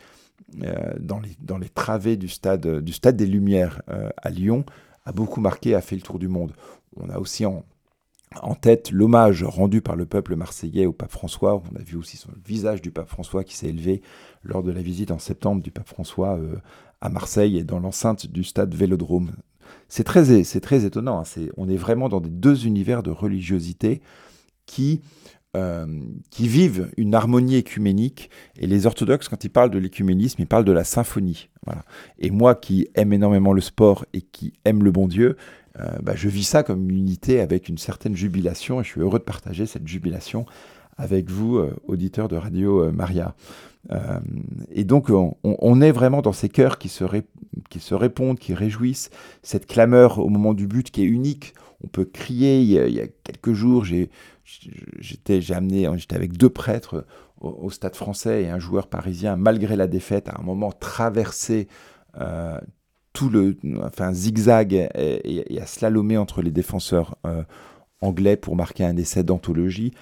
euh, dans les, dans les travées du stade, du stade des Lumières à Lyon a beaucoup marqué, a fait le tour du monde. On a aussi en, en tête l'hommage rendu par le peuple marseillais au pape François. On a vu aussi son visage du pape François qui s'est élevé lors de la visite en septembre du pape François à Marseille et dans l'enceinte du stade Vélodrome. C'est très, c'est très étonnant. Hein. on est vraiment dans des deux univers de religiosité qui, euh, qui vivent une harmonie écuménique. Et les orthodoxes, quand ils parlent de l'écuménisme, ils parlent de la symphonie. Et moi qui aime énormément le sport et qui aime le bon Dieu, euh, bah, je vis ça comme une unité avec une certaine jubilation et je suis heureux de partager cette jubilation avec vous, euh, auditeurs de Radio Maria. Euh, et donc, on, est vraiment dans ces cœurs qui se, répondent, qui réjouissent. Cette clameur au moment du but qui est unique. On peut crier. Il y a, quelques jours, j'étais amené, j'étais avec deux prêtres au, Stade français et un joueur parisien, malgré la défaite, à un moment traversé euh, tout le, enfin zigzag et, à slalomer entre les défenseurs euh, anglais pour marquer un essai d'anthologie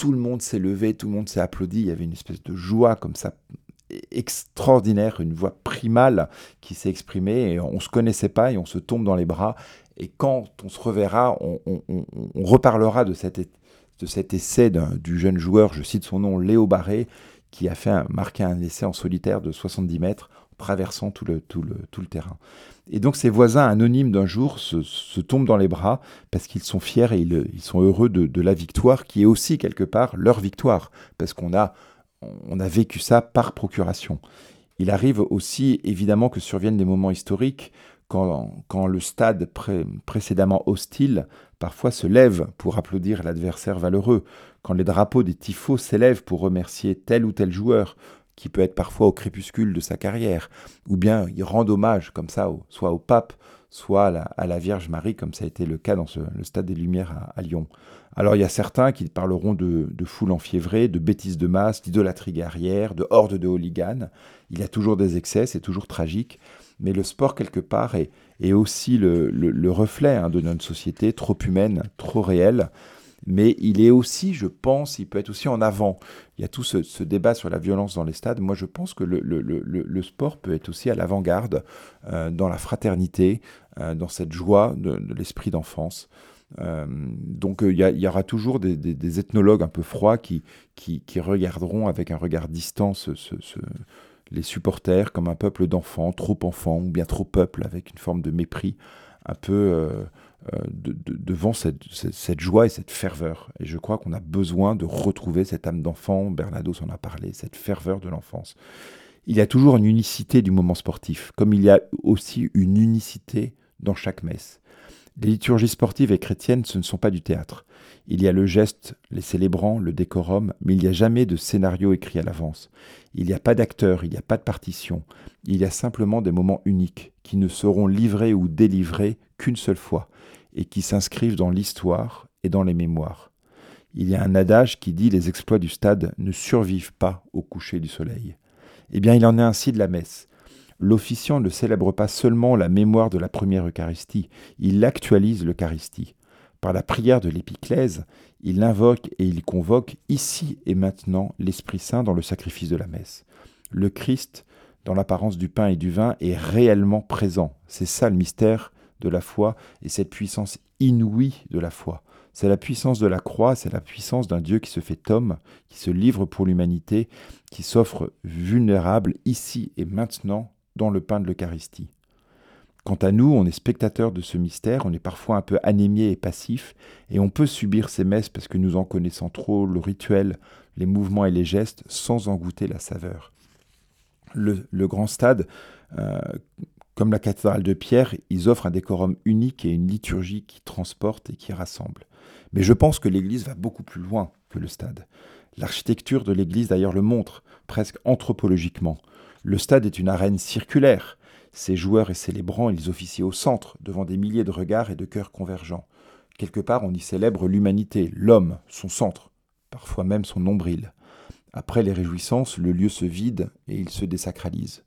tout le monde s'est levé, tout le monde s'est applaudi. Il y avait une espèce de joie comme ça extraordinaire, une voix primale qui s'est exprimée et on ne se connaissait pas et on se tombe dans les bras. Et quand on se reverra, on, reparlera de cet, essai du jeune joueur, je cite son nom, Léo Barré, qui a fait marqué un essai en solitaire de 70 mètres traversant tout le, tout le, tout le terrain. Et donc ses voisins anonymes d'un jour se, tombent dans les bras parce qu'ils sont fiers et ils, sont heureux de, la victoire qui est aussi quelque part leur victoire parce qu'on a, on a vécu ça par procuration. Il arrive aussi évidemment que surviennent des moments historiques quand, quand le stade précédemment hostile parfois se lève pour applaudir l'adversaire valeureux, quand les drapeaux des tifos s'élèvent pour remercier tel ou tel joueur, qui peut être parfois au crépuscule de sa carrière, ou bien il rend hommage comme ça, soit au pape, soit à la, Vierge Marie, comme ça a été le cas dans le Stade des Lumières à, Lyon. Alors il y a certains qui parleront de, foule enfiévrée, de bêtises de masse, d'idolâtrie guerrière, de hordes de hooligans. Il y a toujours des excès, c'est toujours tragique. Mais le sport, quelque part, est, aussi le, reflet hein, de notre société, trop humaine, trop réelle. Mais il est aussi, je pense, il peut être aussi en avant. Il y a tout ce, débat sur la violence dans les stades. Moi, je pense que le, sport peut être aussi à l'avant-garde, euh, dans la fraternité, euh, dans cette joie de, l'esprit d'enfance. Euh, donc il y, aura toujours des, ethnologues un peu froids qui, regarderont avec un regard distant les supporters comme un peuple d'enfants, trop enfants, ou bien trop peuple, avec une forme de mépris un peu euh, devant cette, joie et cette ferveur. Et je crois qu'on a besoin de retrouver cette âme d'enfant, Bernados en a parlé, cette ferveur de l'enfance. Il y a toujours une unicité du moment sportif, comme il y a aussi une unicité dans chaque messe. Les liturgies sportives et chrétiennes, ce ne sont pas du théâtre. Il y a le geste, les célébrants, le décorum, mais il n'y a jamais de scénario écrit à l'avance. Il n'y a pas d'acteur, il n'y a pas de partition. Il y a simplement des moments uniques, qui ne seront livrés ou délivrés qu'une seule fois, et qui s'inscrivent dans l'histoire et dans les mémoires. Il y a un adage qui dit les exploits du stade ne survivent pas au coucher du soleil. Eh bien, il en est ainsi de la messe l'officiant ne célèbre pas seulement la mémoire de la première Eucharistie, il actualise l'Eucharistie. Par la prière de l'épiclèse, il invoque et il convoque ici et maintenant l'Esprit Saint dans le sacrifice de la messe. Le Christ, dans l'apparence du pain et du vin, est réellement présent. C'est ça le mystère de la foi et cette puissance inouïe de la foi. C'est la puissance de la croix, c'est la puissance d'un Dieu qui se fait homme, qui se livre pour l'humanité, qui s'offre vulnérable ici et maintenant dans le pain de l'Eucharistie. Quant à nous, on est spectateurs de ce mystère, on est parfois un peu anémié et passif, et on peut subir ces messes parce que nous en connaissons trop le rituel, les mouvements et les gestes, sans en goûter la saveur. Le, grand stade, euh, comme la cathédrale de Pierre, ils offrent un décorum unique et une liturgie qui transporte et qui rassemble. Mais je pense que l'Église va beaucoup plus loin que le stade. L'architecture de l'Église d'ailleurs le montre, presque anthropologiquement. Le stade est une arène circulaire. Ses joueurs et célébrants, ils officient au centre, devant des milliers de regards et de cœurs convergents. Quelque part, on y célèbre l'humanité, l'homme, son centre, parfois même son nombril. Après les réjouissances, le lieu se vide et il se désacralise.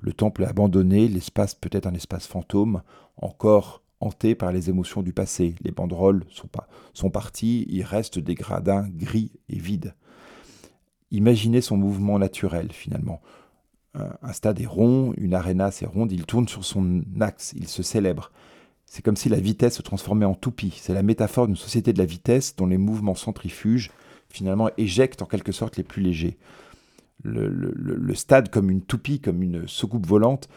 Le temple est abandonné, l'espace peut être un espace fantôme, encore hanté par les émotions du passé. Les banderoles sont, pas, sont parties, il reste des gradins gris et vides. Imaginez son mouvement naturel, finalement un stade est rond, une aréna c'est ronde, il tourne sur son axe, il se célèbre. C'est comme si la vitesse se transformait en toupie. C'est la métaphore d'une société de la vitesse dont les mouvements centrifuges finalement éjectent en quelque sorte les plus légers. Le, stade comme une toupie, comme une soucoupe volante,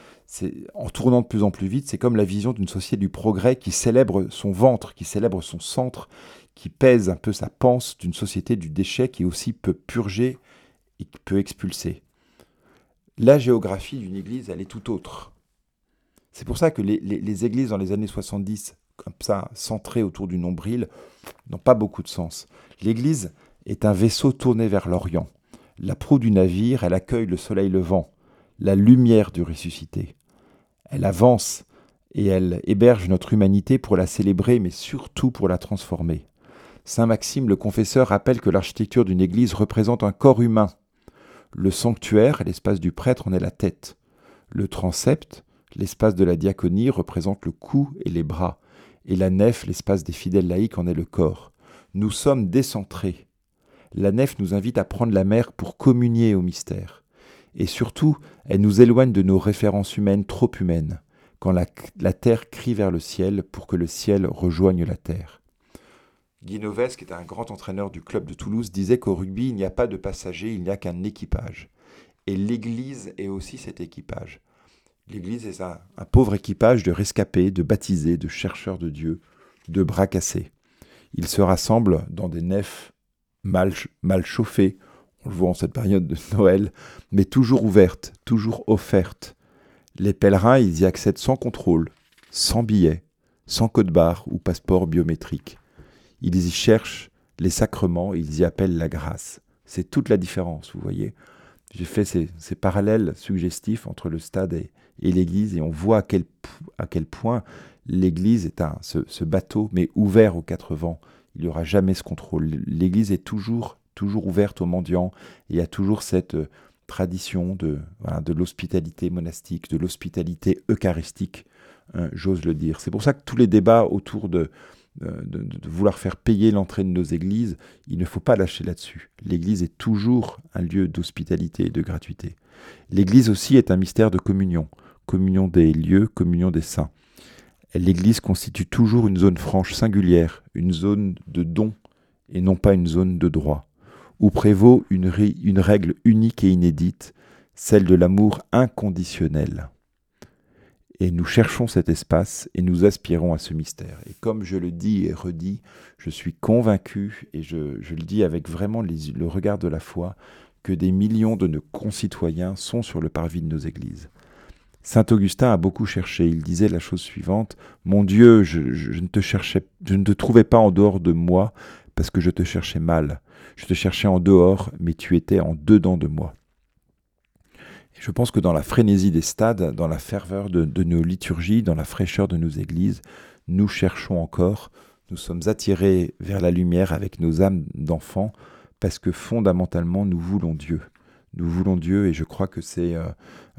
en tournant de plus en plus vite, c'est comme la vision d'une société du progrès qui célèbre son ventre, qui célèbre son centre, qui pèse un peu sa panse d'une société du déchet qui aussi peut purger et qui peut expulser la géographie d'une église, elle est tout autre. C'est pour ça que les, églises dans les années 70, comme ça, centrées autour du nombril, n'ont pas beaucoup de sens. L'église est un vaisseau tourné vers l'Orient. La proue du navire, elle accueille le soleil levant, la lumière du ressuscité. Elle avance et elle héberge notre humanité pour la célébrer, mais surtout pour la transformer. Saint Maxime le confesseur rappelle que l'architecture d'une église représente un corps humain le sanctuaire, l'espace du prêtre, en est la tête. Le transept, l'espace de la diaconie, représente le cou et les bras. Et la nef, l'espace des fidèles laïcs, en est le corps. Nous sommes décentrés. La nef nous invite à prendre la mer pour communier au mystère. Et surtout, elle nous éloigne de nos références humaines trop humaines, quand la, la terre crie vers le ciel pour que le ciel rejoigne la terre. Guy Noves, qui est un grand entraîneur du club de Toulouse, disait qu'au rugby, il n'y a pas de passagers, il n'y a qu'un équipage. Et l'Église est aussi cet équipage. L'Église est un, pauvre équipage de rescapés, de baptisés, de chercheurs de Dieu, de bras cassés. Ils se rassemblent dans des nefs mal, chauffées, on le voit en cette période de Noël, mais toujours ouvertes, toujours offertes. Les pèlerins, ils y accèdent sans contrôle, sans billet, sans code barre ou passeport biométrique. Ils y cherchent les sacrements, ils y appellent la grâce. C'est toute la différence, vous voyez. J'ai fait ces, parallèles suggestifs entre le stade et, l'Église et on voit à quel, point l'Église est un, ce, bateau, mais ouvert aux quatre vents. Il n'y aura jamais ce contrôle. L'Église est toujours, toujours ouverte aux mendiants et il y a toujours cette, tradition de, de l'hospitalité monastique, de l'hospitalité eucharistique, hein, j'ose le dire. C'est pour ça que tous les débats autour de, de, vouloir faire payer l'entrée de nos églises, il ne faut pas lâcher là-dessus. L'Église est toujours un lieu d'hospitalité et de gratuité. L'Église aussi est un mystère de communion, communion des lieux, communion des saints. L'Église constitue toujours une zone franche singulière, une zone de don et non pas une zone de droit, où prévaut une, une règle unique et inédite, celle de l'amour inconditionnel et nous cherchons cet espace et nous aspirons à ce mystère. Et comme je le dis et redis, je suis convaincu, et je, le dis avec vraiment le regard de la foi, que des millions de nos concitoyens sont sur le parvis de nos églises. Saint Augustin a beaucoup cherché. Il disait la chose suivante Mon Dieu, je, ne te cherchais, je ne te trouvais pas en dehors de moi parce que je te cherchais mal. Je te cherchais en dehors, mais tu étais en dedans de moi je pense que dans la frénésie des stades, dans la ferveur de, nos liturgies, dans la fraîcheur de nos églises, nous cherchons encore, nous sommes attirés vers la lumière avec nos âmes d'enfants, parce que fondamentalement, nous voulons Dieu. Nous voulons Dieu et je crois que c'est euh,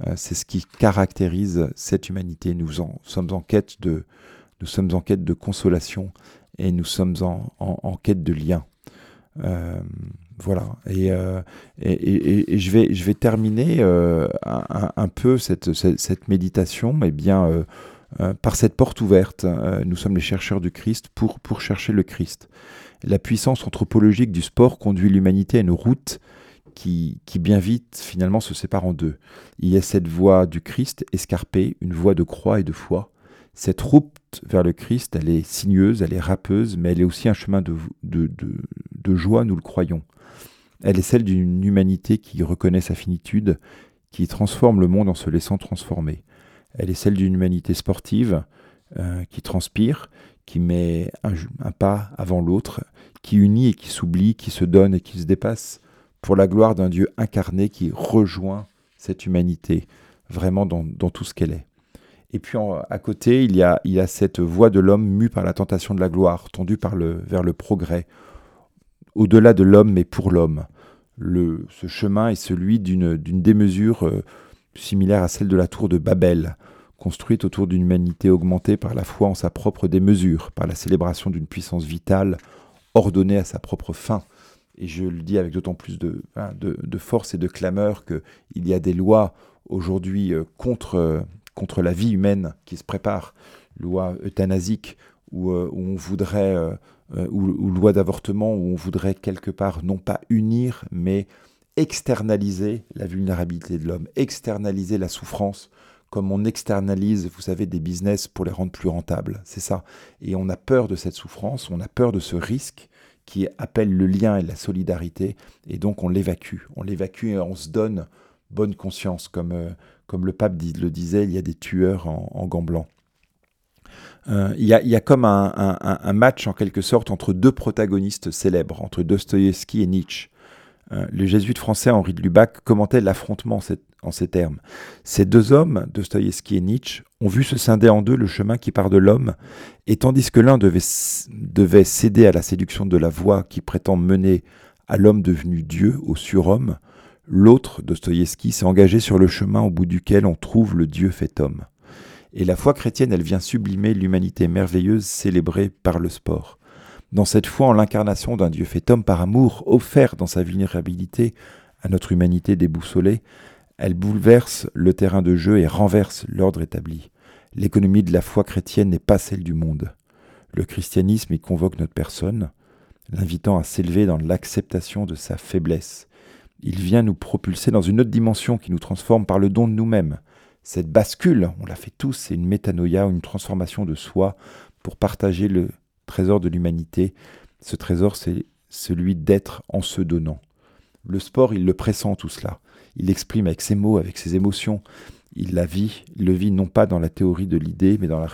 euh, ce qui caractérise cette humanité. Nous en, sommes en quête de, nous sommes en quête de consolation et nous sommes en, en, quête de lien. Euh, voilà. Euh, et, et, je, vais, je vais terminer euh, un, peu cette, méditation, mais bien euh, par cette porte ouverte. nous sommes les chercheurs du Christ pour, chercher le Christ. La puissance anthropologique du sport conduit l'humanité à une route qui, bien vite finalement se sépare en deux. Il y a cette voie du Christ escarpée, une voie de croix et de foi. Cette route vers le Christ, elle est sinueuse, elle est râpeuse, mais elle est aussi un chemin de, de, de, de joie, nous le croyons. Elle est celle d'une humanité qui reconnaît sa finitude, qui transforme le monde en se laissant transformer. Elle est celle d'une humanité sportive euh, qui transpire, qui met un, pas avant l'autre, qui unit et qui s'oublie, qui se donne et qui se dépasse pour la gloire d'un Dieu incarné qui rejoint cette humanité vraiment dans, tout ce qu'elle est. Et puis à côté, il y, a, cette voix de l'homme mue par la tentation de la gloire, tendue par le, vers le progrès, au-delà de l'homme, mais pour l'homme. ce chemin est celui d'une démesure euh, similaire à celle de la tour de Babel, construite autour d'une humanité augmentée par la foi en sa propre démesure, par la célébration d'une puissance vitale ordonnée à sa propre fin. Et je le dis avec d'autant plus de, hein, force et de clameur qu'il y a des lois aujourd'hui euh, contre, euh, contre la vie humaine qui se préparent, lois euthanasiques, où on voudrait euh, ou, loi d'avortement où on voudrait quelque part non pas unir, mais externaliser la vulnérabilité de l'homme, externaliser la souffrance, comme on externalise, vous savez, des business pour les rendre plus rentables. C'est ça. Et on a peur de cette souffrance, on a peur de ce risque qui appelle le lien et la solidarité, et donc on l'évacue. On l'évacue et on se donne bonne conscience, comme, euh, comme le pape le disait, il y a des tueurs en, en gants blancs. Euh, il y, a, comme un, match en quelque sorte entre deux protagonistes célèbres, entre Dostoïevski et Nietzsche. Euh, le jésuite français Henri de Lubac commentait l'affrontement en ces termes. Ces deux hommes, Dostoïevski et Nietzsche, ont vu se scinder en deux le chemin qui part de l'homme, et tandis que l'un devait, céder à la séduction de la voix qui prétend mener à l'homme devenu Dieu, au surhomme, l'autre, Dostoïevski, s'est engagé sur le chemin au bout duquel on trouve le Dieu fait homme. Et la foi chrétienne, elle vient sublimer l'humanité merveilleuse célébrée par le sport. Dans cette foi en l'incarnation d'un Dieu fait homme par amour, offert dans sa vulnérabilité à notre humanité déboussolée, elle bouleverse le terrain de jeu et renverse l'ordre établi. L'économie de la foi chrétienne n'est pas celle du monde. Le christianisme y convoque notre personne, l'invitant à s'élever dans l'acceptation de sa faiblesse. Il vient nous propulser dans une autre dimension qui nous transforme par le don de nous-mêmes, cette bascule, on l'a fait tous, c'est une métanoïa, une transformation de soi pour partager le trésor de l'humanité. Ce trésor, c'est celui d'être en se donnant. Le sport, il le pressent tout cela. Il l'exprime avec ses mots, avec ses émotions. Il la vit, il le vit non pas dans la théorie de l'idée, mais dans la,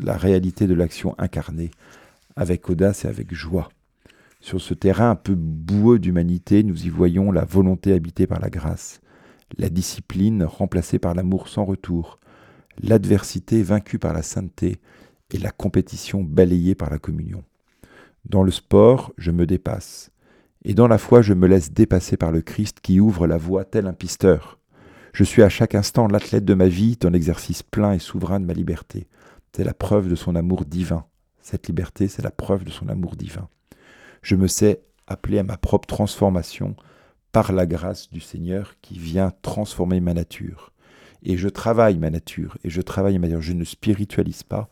la réalité de l'action incarnée, avec audace et avec joie. Sur ce terrain un peu boueux d'humanité, nous y voyons la volonté habitée par la grâce la discipline remplacée par l'amour sans retour, l'adversité vaincue par la sainteté et la compétition balayée par la communion. Dans le sport, je me dépasse, Et dans la foi, je me laisse dépasser par le Christ qui ouvre la voie tel un pisteur. Je suis à chaque instant l'athlète de ma vie dans l'exercice plein et souverain de ma liberté. C'est la preuve de son amour divin. Cette liberté, c'est la preuve de son amour divin. Je me sais appelé à ma propre transformation par la grâce du Seigneur qui vient transformer ma nature. Et je travaille ma nature, et je travaille ma nature. Je ne spiritualise pas,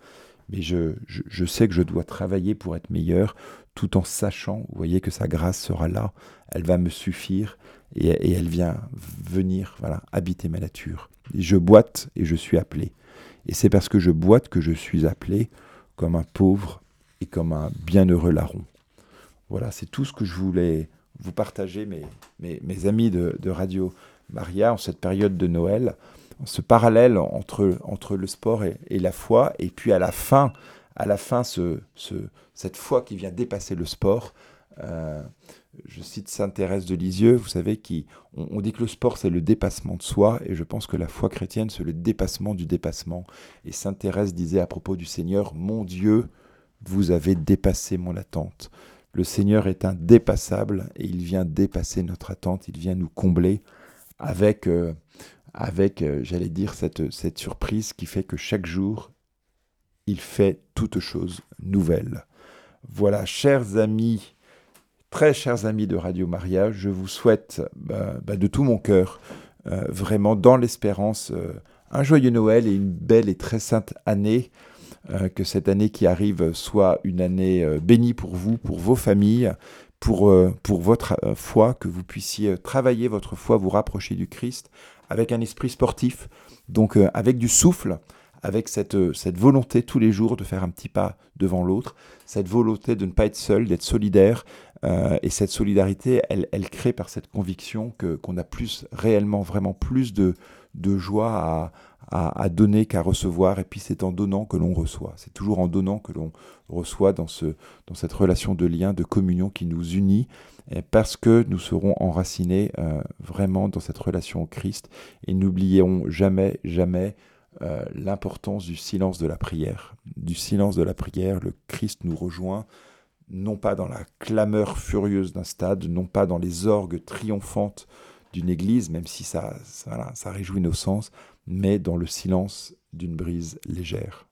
mais je, je, sais que je dois travailler pour être meilleur, tout en sachant, vous voyez, que sa grâce sera là, elle va me suffire, et, et elle vient venir, voilà, habiter ma nature. Je boite et je suis appelé. Et c'est parce que je boite que je suis appelé comme un pauvre et comme un bienheureux larron. Voilà, c'est tout ce que je voulais vous partager, mes, mes, amis de, Radio Maria, en cette période de Noël, ce parallèle entre, entre le sport et, la foi, et puis à la fin, à la fin ce, ce, cette foi qui vient dépasser le sport. Euh, je cite Sainte Thérèse de Lisieux, vous savez, qui, on, dit que le sport c'est le dépassement de soi, et je pense que la foi chrétienne c'est le dépassement du dépassement. Et Sainte Thérèse disait à propos du Seigneur, Mon Dieu, vous avez dépassé mon attente. Le Seigneur est indépassable et il vient dépasser notre attente, il vient nous combler avec, euh, avec euh, j'allais dire, cette, surprise qui fait que chaque jour, il fait toute chose nouvelle. Voilà, chers amis, très chers amis de Radio Maria, je vous souhaite bah, bah, de tout mon cœur, euh, vraiment dans l'espérance, un joyeux Noël et une belle et très sainte année. Euh, que cette année qui arrive soit une année euh, bénie pour vous, pour vos familles, pour, euh, pour votre foi, que vous puissiez travailler votre foi, vous rapprocher du Christ avec un esprit sportif, donc avec du souffle, avec cette, cette volonté tous les jours de faire un petit pas devant l'autre, cette volonté de ne pas être seul, d'être solidaire. et cette solidarité, elle, elle crée par cette conviction que qu'on a plus réellement, vraiment plus de, de joie à, à, donner qu'à recevoir, et puis c'est en donnant que l'on reçoit. C'est toujours en donnant que l'on reçoit dans, ce, dans cette relation de lien, de communion qui nous unit, parce que nous serons enracinés euh, vraiment dans cette relation au Christ, et n'oublions jamais, jamais euh, l'importance du silence de la prière. Du silence de la prière, le Christ nous rejoint non pas dans la clameur furieuse d'un stade, non pas dans les orgues triomphantes d'une église, même si ça, ça, ça réjouit nos sens, mais dans le silence d'une brise légère.